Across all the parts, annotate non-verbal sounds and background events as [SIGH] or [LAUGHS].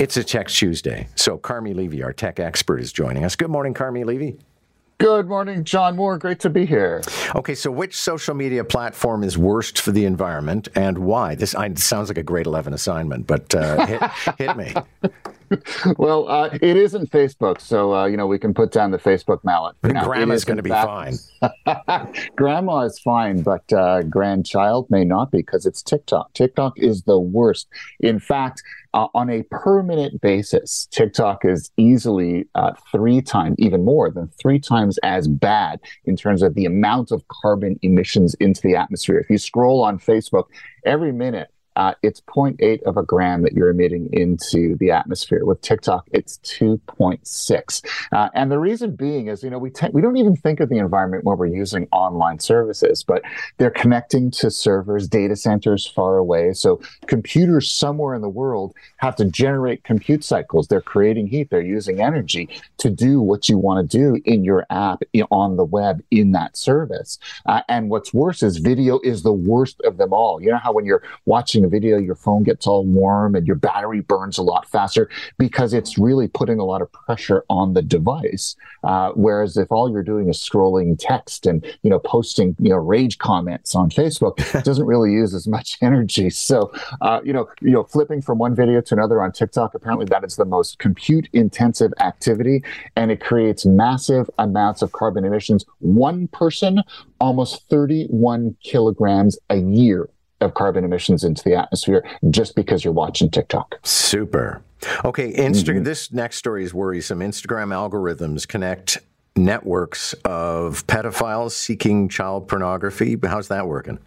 It's a Tech Tuesday. So Carmi Levy, our tech expert, is joining us. Good morning, Carmi Levy. Good morning, John Moore. Great to be here. Okay, so which social media platform is worst for the environment and why? This I, sounds like a grade 11 assignment, but uh, hit, [LAUGHS] hit, me. [LAUGHS] well, uh, it isn't Facebook, so uh, you know we can put down the Facebook mallet. Grandma's going to be fine. [LAUGHS] Grandma is fine, but uh, grandchild may not be because it's TikTok. TikTok is the worst. In fact, uh, on a per minute basis, TikTok is easily uh, three times, even more than three times as bad in terms of the amount of carbon emissions into the atmosphere. If you scroll on Facebook every minute, uh, it's 0.8 of a gram that you're emitting into the atmosphere. With TikTok, it's 2.6. Uh, and the reason being is, you know, we te- we don't even think of the environment when we're using online services, but they're connecting to servers, data centers far away. So computers somewhere in the world have to generate compute cycles. They're creating heat. They're using energy to do what you want to do in your app on the web in that service. Uh, and what's worse is video is the worst of them all. You know how when you're watching a video, your phone gets all warm and your battery burns a lot faster because it's really putting a lot of pressure on the device. Uh, whereas if all you're doing is scrolling text and you know posting you know rage comments on Facebook, it [LAUGHS] doesn't really use as much [LAUGHS] energy. So uh, you know you know flipping from one video to another on TikTok, apparently that is the most compute intensive activity, and it creates massive amounts of carbon emissions. One person, almost 31 kilograms a year of carbon emissions into the atmosphere just because you're watching TikTok. Super. Okay, Insta- mm-hmm. this next story is worrisome. Instagram algorithms connect networks of pedophiles seeking child pornography. How's that working?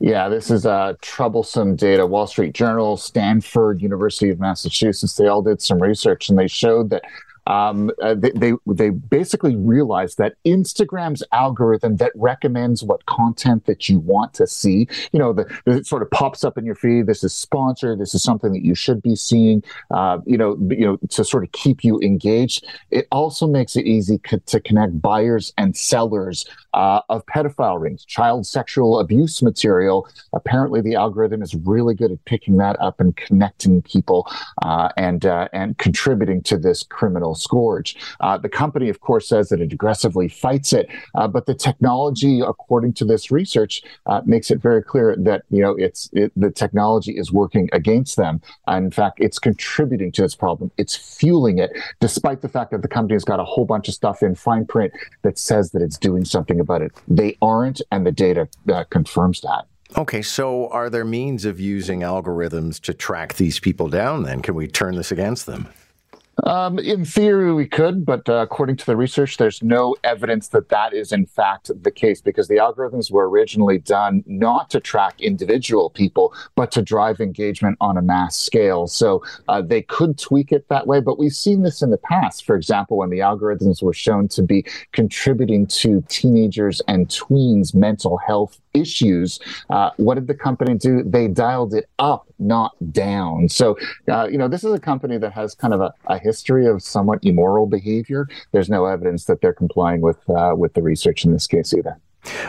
Yeah, this is uh, troublesome data. Wall Street Journal, Stanford, University of Massachusetts, they all did some research and they showed that um, uh, they, they, they basically realized that Instagram's algorithm that recommends what content that you want to see, you know, the, it sort of pops up in your feed. This is sponsored. This is something that you should be seeing. Uh, you know, you know, to sort of keep you engaged. It also makes it easy to connect buyers and sellers uh, of pedophile rings, child sexual abuse material. Apparently, the algorithm is really good at picking that up and connecting people uh, and uh, and contributing to this criminal scourge. Uh, the company, of course, says that it aggressively fights it, uh, but the technology, according to this research, uh, makes it very clear that you know it's it, the technology is working against them. And in fact, it's contributing to this problem. It's fueling it, despite the fact that the company has got a whole bunch of stuff in fine print that says that it's doing something about it. They aren't, and the data uh, confirms that. Okay, so are there means of using algorithms to track these people down then? Can we turn this against them? Um, in theory, we could, but uh, according to the research, there's no evidence that that is in fact the case because the algorithms were originally done not to track individual people, but to drive engagement on a mass scale. So uh, they could tweak it that way, but we've seen this in the past. For example, when the algorithms were shown to be contributing to teenagers and tweens' mental health issues, uh, what did the company do? They dialed it up, not down. So, uh, you know, this is a company that has kind of a, a history of somewhat immoral behavior. There's no evidence that they're complying with uh, with the research in this case either.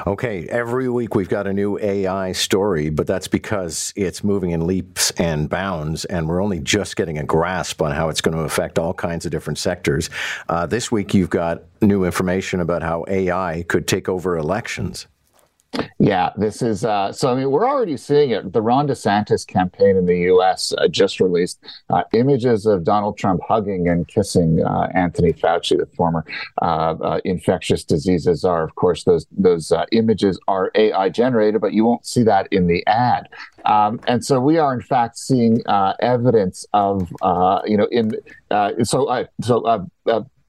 Okay, every week we've got a new AI story, but that's because it's moving in leaps and bounds, and we're only just getting a grasp on how it's going to affect all kinds of different sectors. Uh, this week you've got new information about how AI could take over elections. Yeah, this is uh, so. I mean, we're already seeing it. The Ron DeSantis campaign in the U.S. Uh, just released uh, images of Donald Trump hugging and kissing uh, Anthony Fauci, the former uh, uh, infectious diseases czar. Of course, those those images are AI generated, but you won't see that in the ad. Um, and so we are, in fact, seeing evidence of you know in so I so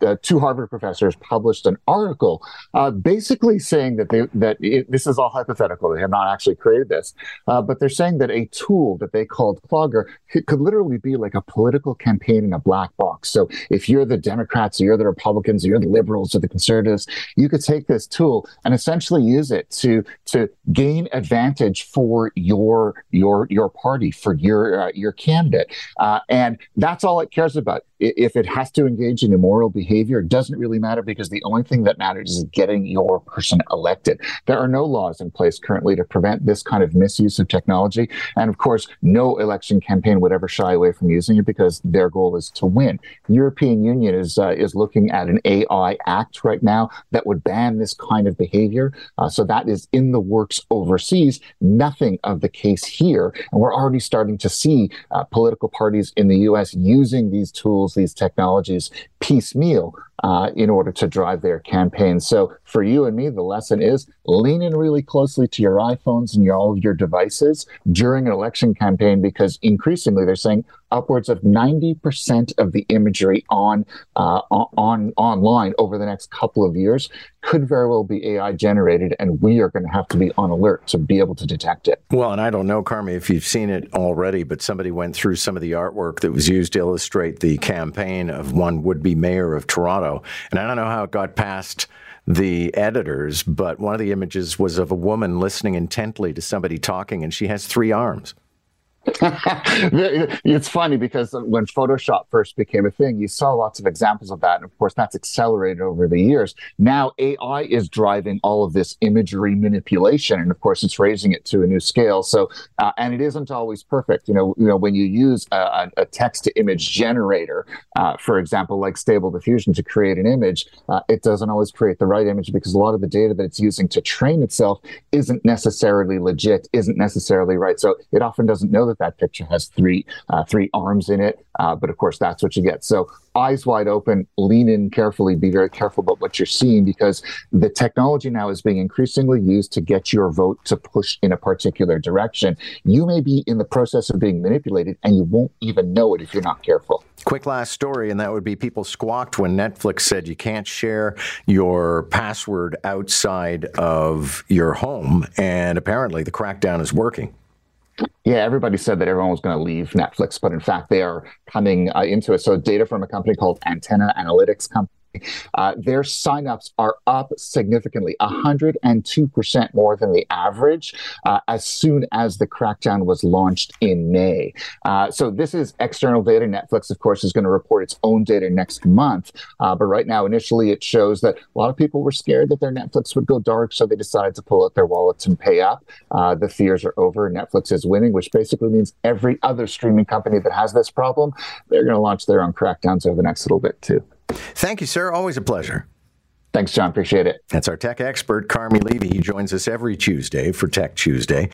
uh, two Harvard professors published an article uh, basically saying that they that it, this is all hypothetical. They have not actually created this, uh, but they're saying that a tool that they called Clogger could literally be like a political campaign in a black box. So if you're the Democrats, or you're the Republicans, or you're the liberals, or the conservatives, you could take this tool and essentially use it to to gain advantage for your your your party for your uh, your candidate, uh, and that's all it cares about if it has to engage in immoral behavior, it doesn't really matter because the only thing that matters is getting your person elected. There are no laws in place currently to prevent this kind of misuse of technology. And of course, no election campaign would ever shy away from using it because their goal is to win. The European Union is uh, is looking at an AI Act right now that would ban this kind of behavior. Uh, so that is in the works overseas. Nothing of the case here, and we're already starting to see uh, political parties in the U.S. using these tools, these technologies piecemeal uh, in order to drive their campaigns. So for you and me, the lesson is lean in really closely to your iPhones and your, all of your devices during an election campaign because increasingly they're saying upwards of 90% of the imagery on uh, on online over the next couple of years could very well be AI generated, and we are going to have to be on alert to be able to detect it. Well, and I don't know, Carmi, if you've seen it already, but somebody went through some of the artwork that was used to illustrate the campaign of one would-be mayor of Toronto, and I don't know how it got past the editors, but one of the images was of a woman listening intently to somebody talking, and she has three arms. [LAUGHS] it's funny because when Photoshop first became a thing, you saw lots of examples of that. And of course, that's accelerated over the years. Now, AI is driving all of this imagery manipulation. And of course, it's raising it to a new scale. So, uh, and it isn't always perfect. You know, you know when you use a, a text to image generator, uh, for example, like Stable Diffusion to create an image, uh, it doesn't always create the right image because a lot of the data that it's using to train itself isn't necessarily legit, isn't necessarily right. So it often doesn't know that that picture has three uh, three arms in it. Uh, but of course, that's what you get. So eyes wide open, lean in carefully, be very careful about what you're seeing because the technology now is being increasingly used to get your vote to push in a particular direction. You may be in the process of being manipulated and you won't even know it if you're not careful. Quick last story, and that would be people squawked when Netflix said you can't share your password outside of your home. And apparently the crackdown is working. Yeah, everybody said that everyone was going to leave Netflix, but in fact, they are coming uh, into it. So, data from a company called Antenna Analytics Company uh, their signups are up significantly, 102% more than the average uh, as soon as the crackdown was launched in May. Uh, so this is external data. Netflix, of course, is going to report its own data next month. Uh, but right now, initially, it shows that a lot of people were scared that their Netflix would go dark, so they decided to pull out their wallets and pay up. Uh, the fears are over. Netflix is winning, which basically means every other streaming company that has this problem, they're going to launch their own crackdowns over the next little bit too. Thank you, sir. Always a pleasure. Thanks, John. Appreciate it. That's our tech expert, Carmi Levy. He joins us every Tuesday for Tech Tuesday.